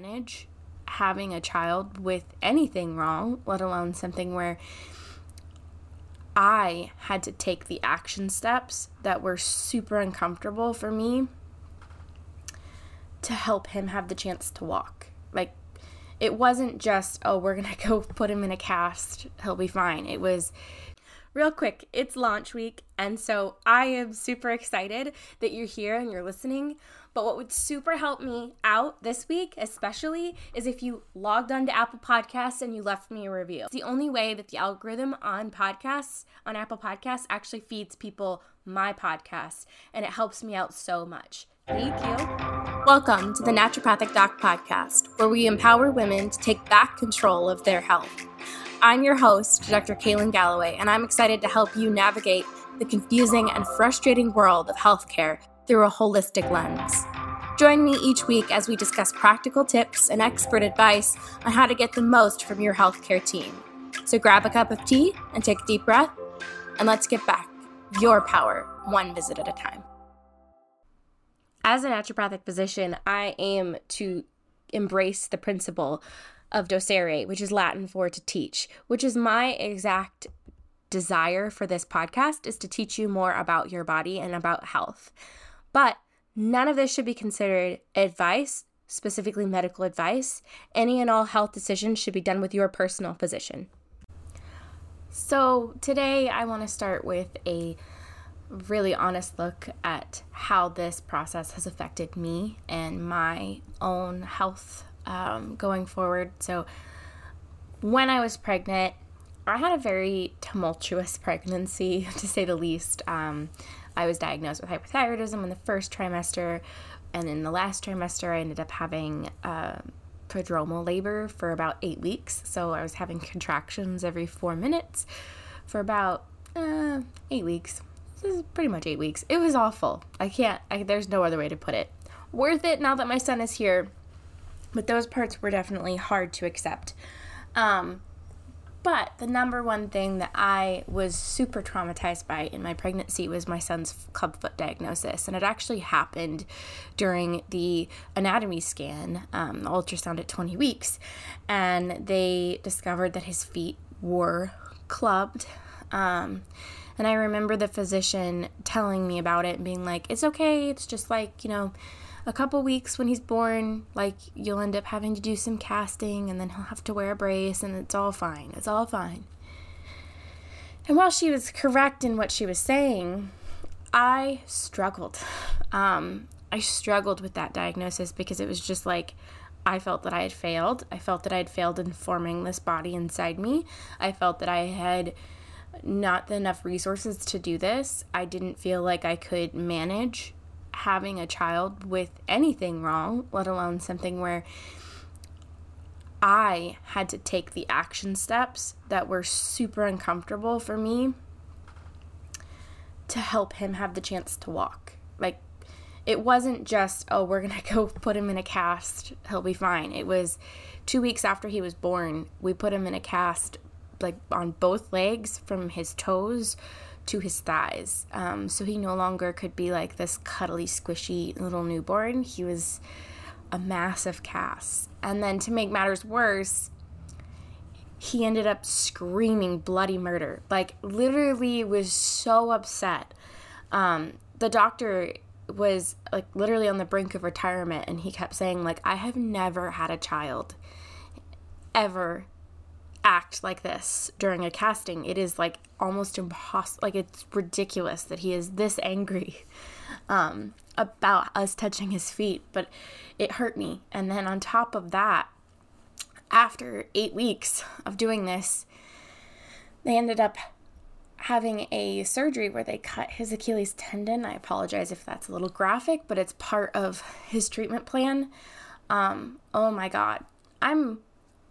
manage having a child with anything wrong, let alone something where I had to take the action steps that were super uncomfortable for me to help him have the chance to walk. Like, it wasn't just, oh, we're going to go put him in a cast, he'll be fine. It was, real quick, it's launch week. And so I am super excited that you're here and you're listening. But what would super help me out this week, especially, is if you logged onto Apple Podcasts and you left me a review. It's the only way that the algorithm on podcasts, on Apple Podcasts, actually feeds people my podcast, and it helps me out so much. Thank you. Welcome to the Naturopathic Doc Podcast, where we empower women to take back control of their health. I'm your host, Dr. Kaylin Galloway, and I'm excited to help you navigate the confusing and frustrating world of healthcare through a holistic lens. Join me each week as we discuss practical tips and expert advice on how to get the most from your healthcare team. So grab a cup of tea and take a deep breath, and let's get back your power one visit at a time. As a naturopathic physician, I aim to embrace the principle of docere, which is Latin for to teach, which is my exact desire for this podcast is to teach you more about your body and about health. But none of this should be considered advice, specifically medical advice. Any and all health decisions should be done with your personal physician. So, today I want to start with a really honest look at how this process has affected me and my own health um, going forward. So, when I was pregnant, I had a very tumultuous pregnancy, to say the least. Um, I was diagnosed with hypothyroidism in the first trimester, and in the last trimester, I ended up having uh, prodromal labor for about eight weeks. So I was having contractions every four minutes for about uh, eight weeks. This is pretty much eight weeks. It was awful. I can't, I, there's no other way to put it. Worth it now that my son is here, but those parts were definitely hard to accept. Um, but the number one thing that I was super traumatized by in my pregnancy was my son's clubfoot diagnosis. And it actually happened during the anatomy scan, um, the ultrasound at 20 weeks. And they discovered that his feet were clubbed. Um, and I remember the physician telling me about it and being like, it's okay. It's just like, you know, a couple weeks when he's born, like you'll end up having to do some casting and then he'll have to wear a brace and it's all fine. It's all fine. And while she was correct in what she was saying, I struggled. Um, I struggled with that diagnosis because it was just like I felt that I had failed. I felt that I had failed in forming this body inside me. I felt that I had not enough resources to do this. I didn't feel like I could manage having a child with anything wrong, let alone something where I had to take the action steps that were super uncomfortable for me to help him have the chance to walk. Like, it wasn't just, oh, we're going to go put him in a cast, he'll be fine. It was two weeks after he was born, we put him in a cast, like on both legs from his toes to his thighs. Um, so he no longer could be like this cuddly, squishy little newborn. He was a massive cast. And then to make matters worse, he ended up screaming bloody murder. Like, literally, was so upset. Um, the doctor was like literally on the brink of retirement and he kept saying like I have never had a child ever act like this during a casting. It is like almost impossible. Like it's ridiculous that he is this angry um, about us touching his feet, but it hurt me. And then on top of that, after eight weeks of doing this, they ended up having a surgery where they cut his Achilles tendon. I apologize if that's a little graphic, but it's part of his treatment plan. Um, oh my God. I'm,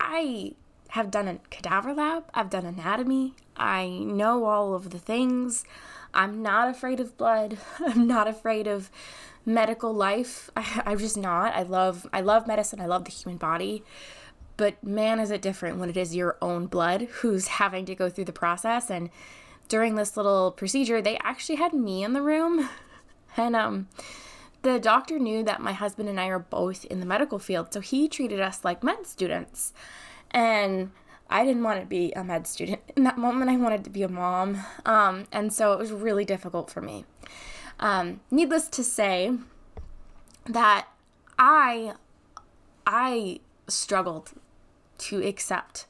I have done a cadaver lab, I've done anatomy, I know all of the things. I'm not afraid of blood. I'm not afraid of medical life. I, I'm just not. I love I love medicine. I love the human body. But man, is it different when it is your own blood who's having to go through the process. And during this little procedure, they actually had me in the room, and um, the doctor knew that my husband and I are both in the medical field, so he treated us like med students. And I didn't want to be a med student. In that moment, I wanted to be a mom. Um, and so it was really difficult for me. Um, needless to say, that I I struggled to accept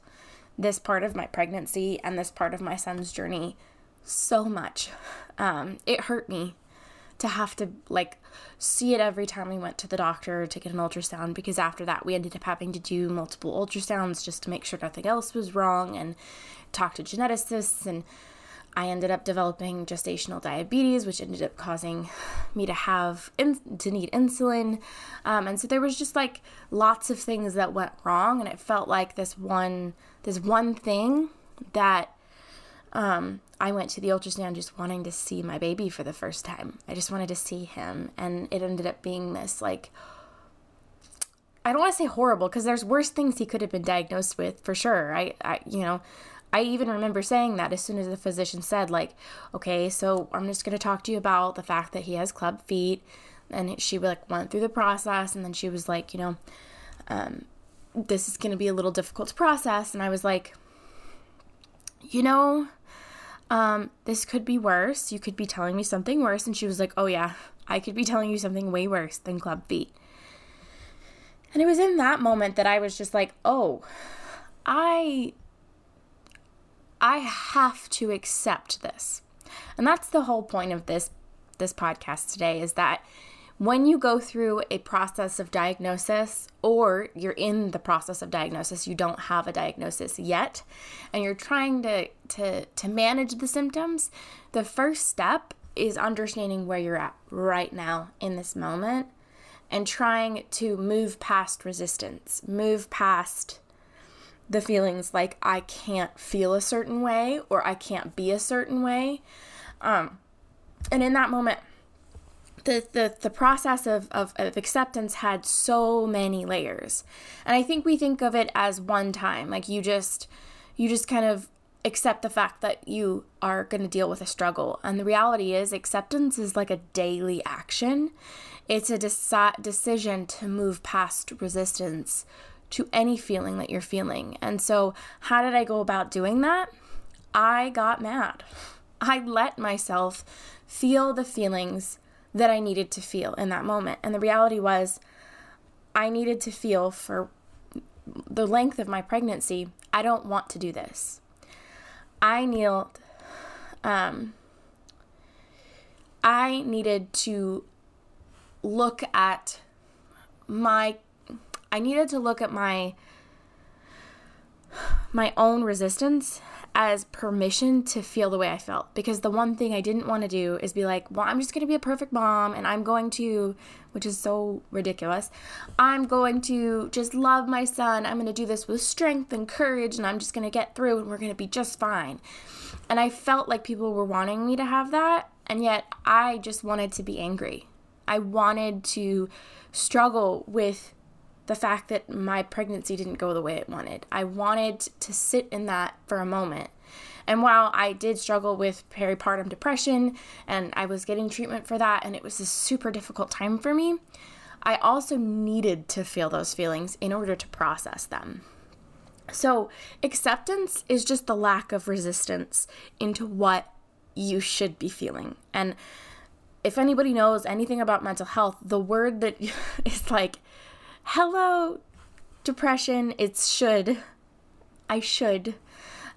this part of my pregnancy and this part of my son's journey so much. Um, it hurt me to have to like see it every time we went to the doctor to get an ultrasound because after that we ended up having to do multiple ultrasounds just to make sure nothing else was wrong and talk to geneticists. And I ended up developing gestational diabetes, which ended up causing me to have in, to need insulin, um, and so there was just like lots of things that went wrong, and it felt like this one this one thing that um, I went to the ultrasound just wanting to see my baby for the first time. I just wanted to see him, and it ended up being this like. I don't want to say horrible because there's worse things he could have been diagnosed with for sure. I, I, you know, I even remember saying that as soon as the physician said, like, okay, so I'm just going to talk to you about the fact that he has club feet. And she like went through the process, and then she was like, you know, um, this is going to be a little difficult to process. And I was like, you know, um, this could be worse. You could be telling me something worse. And she was like, oh, yeah, I could be telling you something way worse than club feet. And it was in that moment that I was just like, oh, I I have to accept this. And that's the whole point of this this podcast today is that when you go through a process of diagnosis or you're in the process of diagnosis you don't have a diagnosis yet and you're trying to to to manage the symptoms the first step is understanding where you're at right now in this moment and trying to move past resistance move past the feelings like I can't feel a certain way or I can't be a certain way. Um, and in that moment, the, the, the process of, of, of acceptance had so many layers. And I think we think of it as one time. Like you just you just kind of accept the fact that you are going to deal with a struggle. And the reality is acceptance is like a daily action. It's a deci- decision to move past resistance to any feeling that you're feeling. And so, how did I go about doing that? I got mad. I let myself feel the feelings that I needed to feel in that moment. And the reality was, I needed to feel for the length of my pregnancy, I don't want to do this. I kneeled, um, I needed to look at my I needed to look at my my own resistance as permission to feel the way I felt because the one thing I didn't want to do is be like, well, I'm just going to be a perfect mom and I'm going to, which is so ridiculous, I'm going to just love my son. I'm going to do this with strength and courage and I'm just going to get through and we're going to be just fine. And I felt like people were wanting me to have that, and yet I just wanted to be angry. I wanted to struggle with the fact that my pregnancy didn't go the way it wanted. I wanted to sit in that for a moment. And while I did struggle with peripartum depression and I was getting treatment for that, and it was a super difficult time for me, I also needed to feel those feelings in order to process them. So, acceptance is just the lack of resistance into what you should be feeling. And if anybody knows anything about mental health, the word that is like hello, depression. It's should. I should.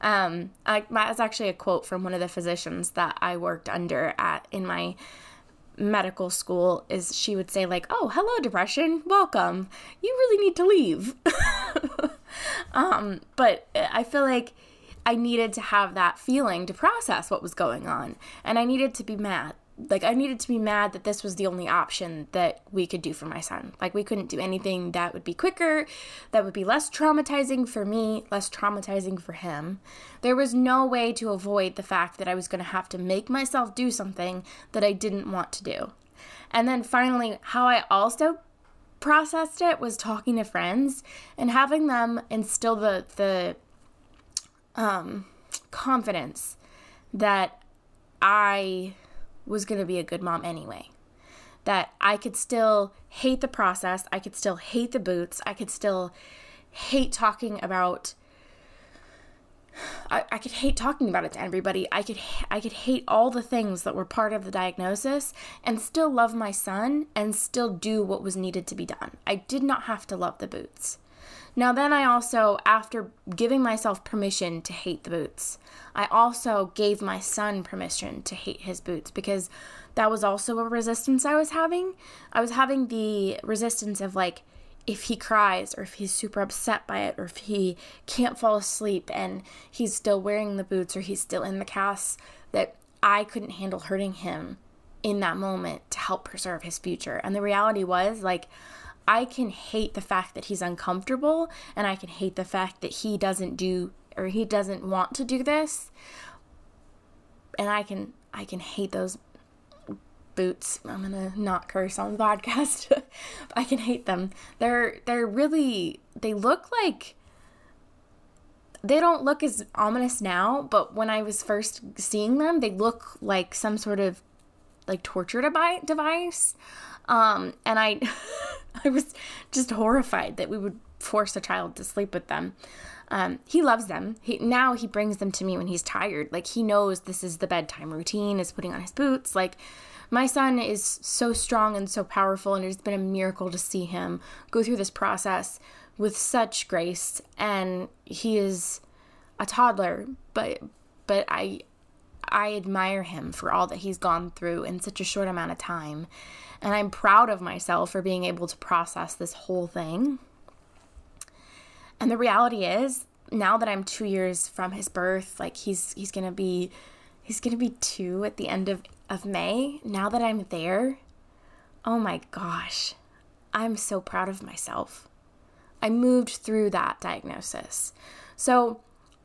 Um, I, that's actually a quote from one of the physicians that I worked under at in my medical school is she would say like oh hello depression welcome you really need to leave um, but i feel like i needed to have that feeling to process what was going on and i needed to be mad like I needed to be mad that this was the only option that we could do for my son. Like we couldn't do anything that would be quicker, that would be less traumatizing for me, less traumatizing for him. There was no way to avoid the fact that I was going to have to make myself do something that I didn't want to do. And then finally, how I also processed it was talking to friends and having them instill the the um confidence that I was going to be a good mom anyway. that I could still hate the process, I could still hate the boots, I could still hate talking about I, I could hate talking about it to everybody. I could I could hate all the things that were part of the diagnosis and still love my son and still do what was needed to be done. I did not have to love the boots. Now then I also after giving myself permission to hate the boots, I also gave my son permission to hate his boots because that was also a resistance I was having. I was having the resistance of like if he cries or if he's super upset by it or if he can't fall asleep and he's still wearing the boots or he's still in the cast that I couldn't handle hurting him in that moment to help preserve his future. And the reality was like I can hate the fact that he's uncomfortable and I can hate the fact that he doesn't do or he doesn't want to do this. And I can I can hate those boots. I'm gonna not curse on the podcast. I can hate them. They're they're really they look like they don't look as ominous now, but when I was first seeing them, they look like some sort of like torture device. Um, and I I was just horrified that we would force a child to sleep with them. Um, he loves them. He now he brings them to me when he's tired. Like he knows this is the bedtime routine. Is putting on his boots. Like my son is so strong and so powerful, and it's been a miracle to see him go through this process with such grace. And he is a toddler, but but I I admire him for all that he's gone through in such a short amount of time. And I'm proud of myself for being able to process this whole thing. And the reality is, now that I'm two years from his birth, like he's he's gonna be he's gonna be two at the end of, of May. Now that I'm there, oh my gosh, I'm so proud of myself. I moved through that diagnosis. So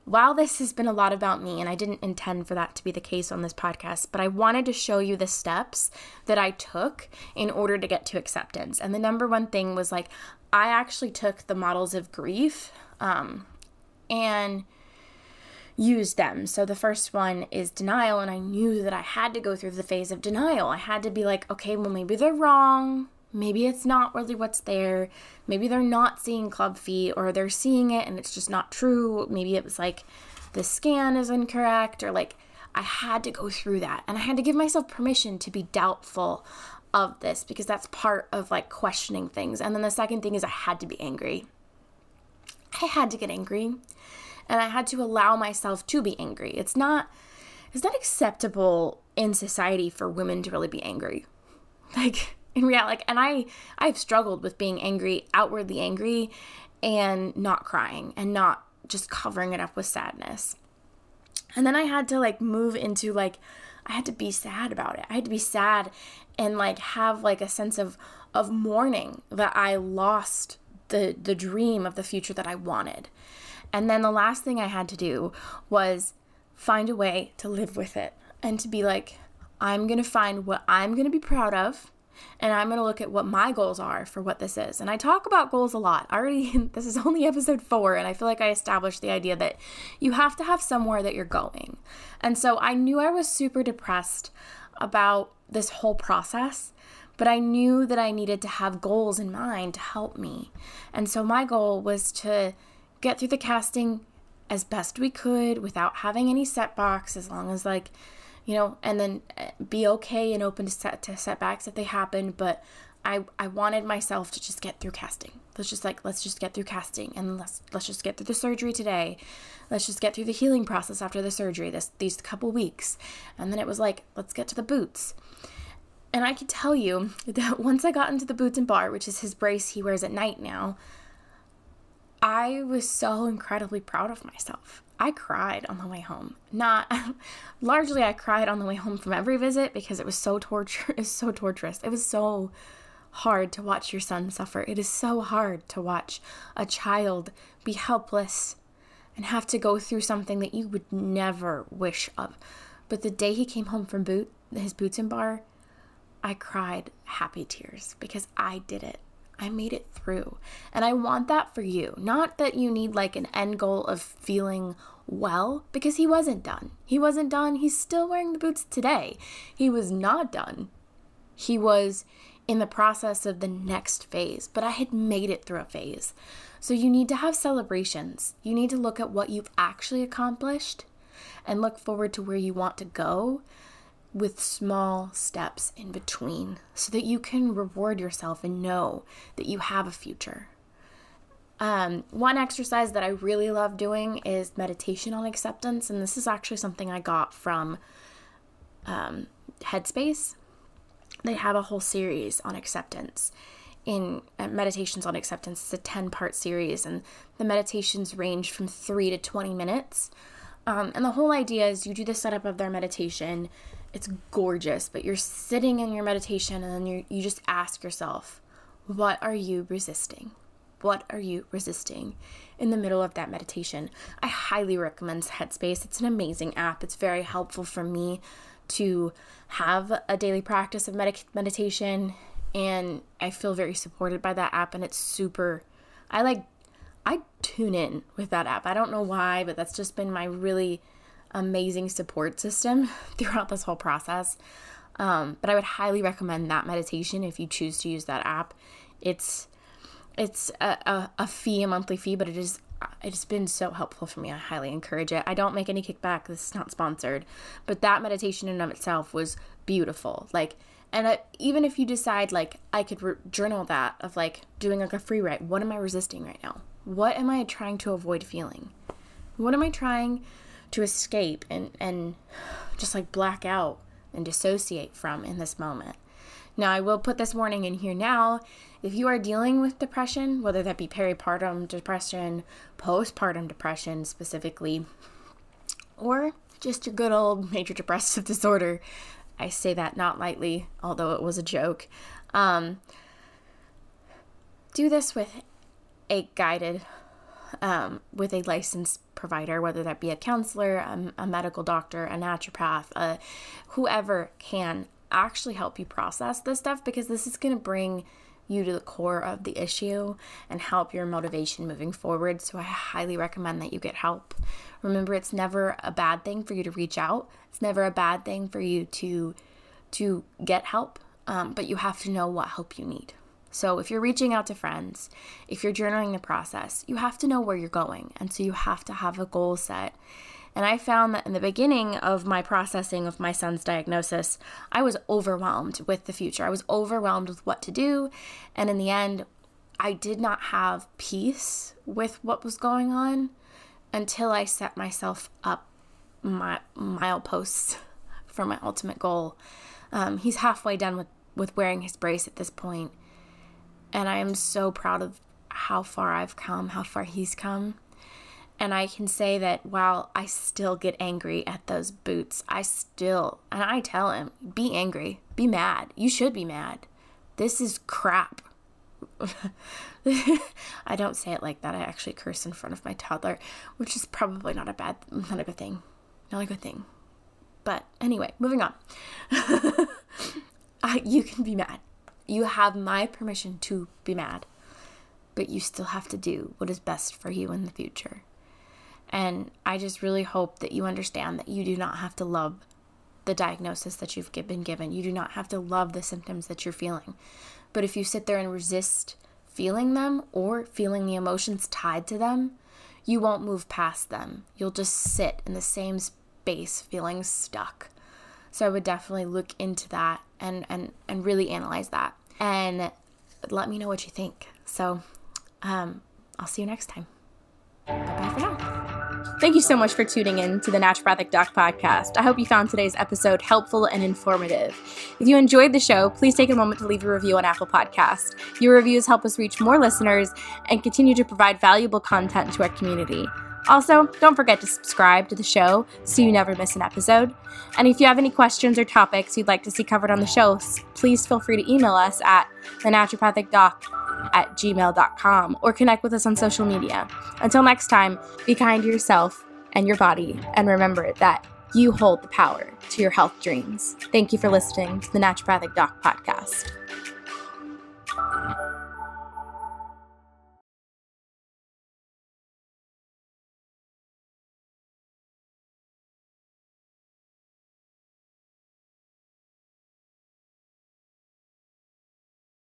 while this has been a lot about me, and I didn't intend for that to be the case on this podcast, but I wanted to show you the steps that I took in order to get to acceptance. And the number one thing was like, I actually took the models of grief um, and used them. So the first one is denial, and I knew that I had to go through the phase of denial. I had to be like, okay, well, maybe they're wrong. Maybe it's not really what's there. Maybe they're not seeing club feet, or they're seeing it and it's just not true. Maybe it was like the scan is incorrect, or like I had to go through that. And I had to give myself permission to be doubtful of this because that's part of like questioning things. And then the second thing is I had to be angry. I had to get angry and I had to allow myself to be angry. It's not it's not acceptable in society for women to really be angry. Like in reality like and I I've struggled with being angry, outwardly angry and not crying and not just covering it up with sadness. And then I had to like move into like I had to be sad about it. I had to be sad and like have like a sense of of mourning that I lost the the dream of the future that I wanted. And then the last thing I had to do was find a way to live with it and to be like I'm going to find what I'm going to be proud of and I'm going to look at what my goals are for what this is. And I talk about goals a lot. Already this is only episode 4 and I feel like I established the idea that you have to have somewhere that you're going. And so I knew I was super depressed about this whole process, but I knew that I needed to have goals in mind to help me. And so my goal was to get through the casting as best we could without having any setbacks as long as like you know, and then uh, be okay and open to, set, to setbacks if they happen. But I, I wanted myself to just get through casting. Let's just like let's just get through casting and let's let's just get through the surgery today. Let's just get through the healing process after the surgery this these couple weeks. And then it was like let's get to the boots. And I can tell you that once I got into the boots and bar, which is his brace he wears at night now, I was so incredibly proud of myself. I cried on the way home. Not largely I cried on the way home from every visit because it was so torture it's so torturous. It was so hard to watch your son suffer. It is so hard to watch a child be helpless and have to go through something that you would never wish of. But the day he came home from boot his boots and bar, I cried happy tears because I did it. I made it through. And I want that for you. Not that you need like an end goal of feeling well, because he wasn't done. He wasn't done. He's still wearing the boots today. He was not done. He was in the process of the next phase, but I had made it through a phase. So you need to have celebrations. You need to look at what you've actually accomplished and look forward to where you want to go with small steps in between so that you can reward yourself and know that you have a future. Um, one exercise that I really love doing is meditation on acceptance, and this is actually something I got from um, Headspace. They have a whole series on acceptance in uh, meditations on acceptance. It's a 10 part series, and the meditations range from 3 to 20 minutes. Um, and the whole idea is you do the setup of their meditation. It's gorgeous, but you're sitting in your meditation and then you you just ask yourself, what are you resisting? What are you resisting in the middle of that meditation? I highly recommend Headspace. It's an amazing app. It's very helpful for me to have a daily practice of med- meditation and I feel very supported by that app and it's super I like I tune in with that app. I don't know why, but that's just been my really amazing support system throughout this whole process. Um, but I would highly recommend that meditation if you choose to use that app. It's it's a, a, a fee, a monthly fee, but it is it's been so helpful for me. I highly encourage it. I don't make any kickback. This is not sponsored, but that meditation in of itself was beautiful. Like, and even if you decide like I could re- journal that of like doing like a free write, what am I resisting right now? What am I trying to avoid feeling? What am I trying to escape and and just like black out and dissociate from in this moment? Now, I will put this warning in here now. If you are dealing with depression, whether that be peripartum depression, postpartum depression specifically, or just your good old major depressive disorder, I say that not lightly, although it was a joke. Um, do this with a guided, um, with a licensed provider, whether that be a counselor, a, a medical doctor, a naturopath, a, whoever can actually help you process this stuff because this is going to bring you to the core of the issue and help your motivation moving forward. So I highly recommend that you get help. Remember it's never a bad thing for you to reach out. It's never a bad thing for you to to get help, um, but you have to know what help you need. So if you're reaching out to friends, if you're journaling the process, you have to know where you're going. And so you have to have a goal set and I found that in the beginning of my processing of my son's diagnosis, I was overwhelmed with the future. I was overwhelmed with what to do. And in the end, I did not have peace with what was going on until I set myself up my mileposts for my ultimate goal. Um, he's halfway done with, with wearing his brace at this point, and I am so proud of how far I've come, how far he's come. And I can say that while I still get angry at those boots, I still, and I tell him, be angry, be mad. You should be mad. This is crap. I don't say it like that. I actually curse in front of my toddler, which is probably not a bad, not a good thing. Not a good thing. But anyway, moving on. I, you can be mad. You have my permission to be mad, but you still have to do what is best for you in the future. And I just really hope that you understand that you do not have to love the diagnosis that you've been given. You do not have to love the symptoms that you're feeling. But if you sit there and resist feeling them or feeling the emotions tied to them, you won't move past them. You'll just sit in the same space feeling stuck. So I would definitely look into that and and and really analyze that and let me know what you think. So um, I'll see you next time. Bye for now. Thank you so much for tuning in to the Naturopathic Doc podcast. I hope you found today's episode helpful and informative. If you enjoyed the show, please take a moment to leave a review on Apple Podcast. Your reviews help us reach more listeners and continue to provide valuable content to our community. Also, don't forget to subscribe to the show so you never miss an episode. And if you have any questions or topics you'd like to see covered on the show, please feel free to email us at the naturopathic doc at gmail.com or connect with us on social media. Until next time, be kind to yourself and your body, and remember that you hold the power to your health dreams. Thank you for listening to the Naturopathic Doc Podcast.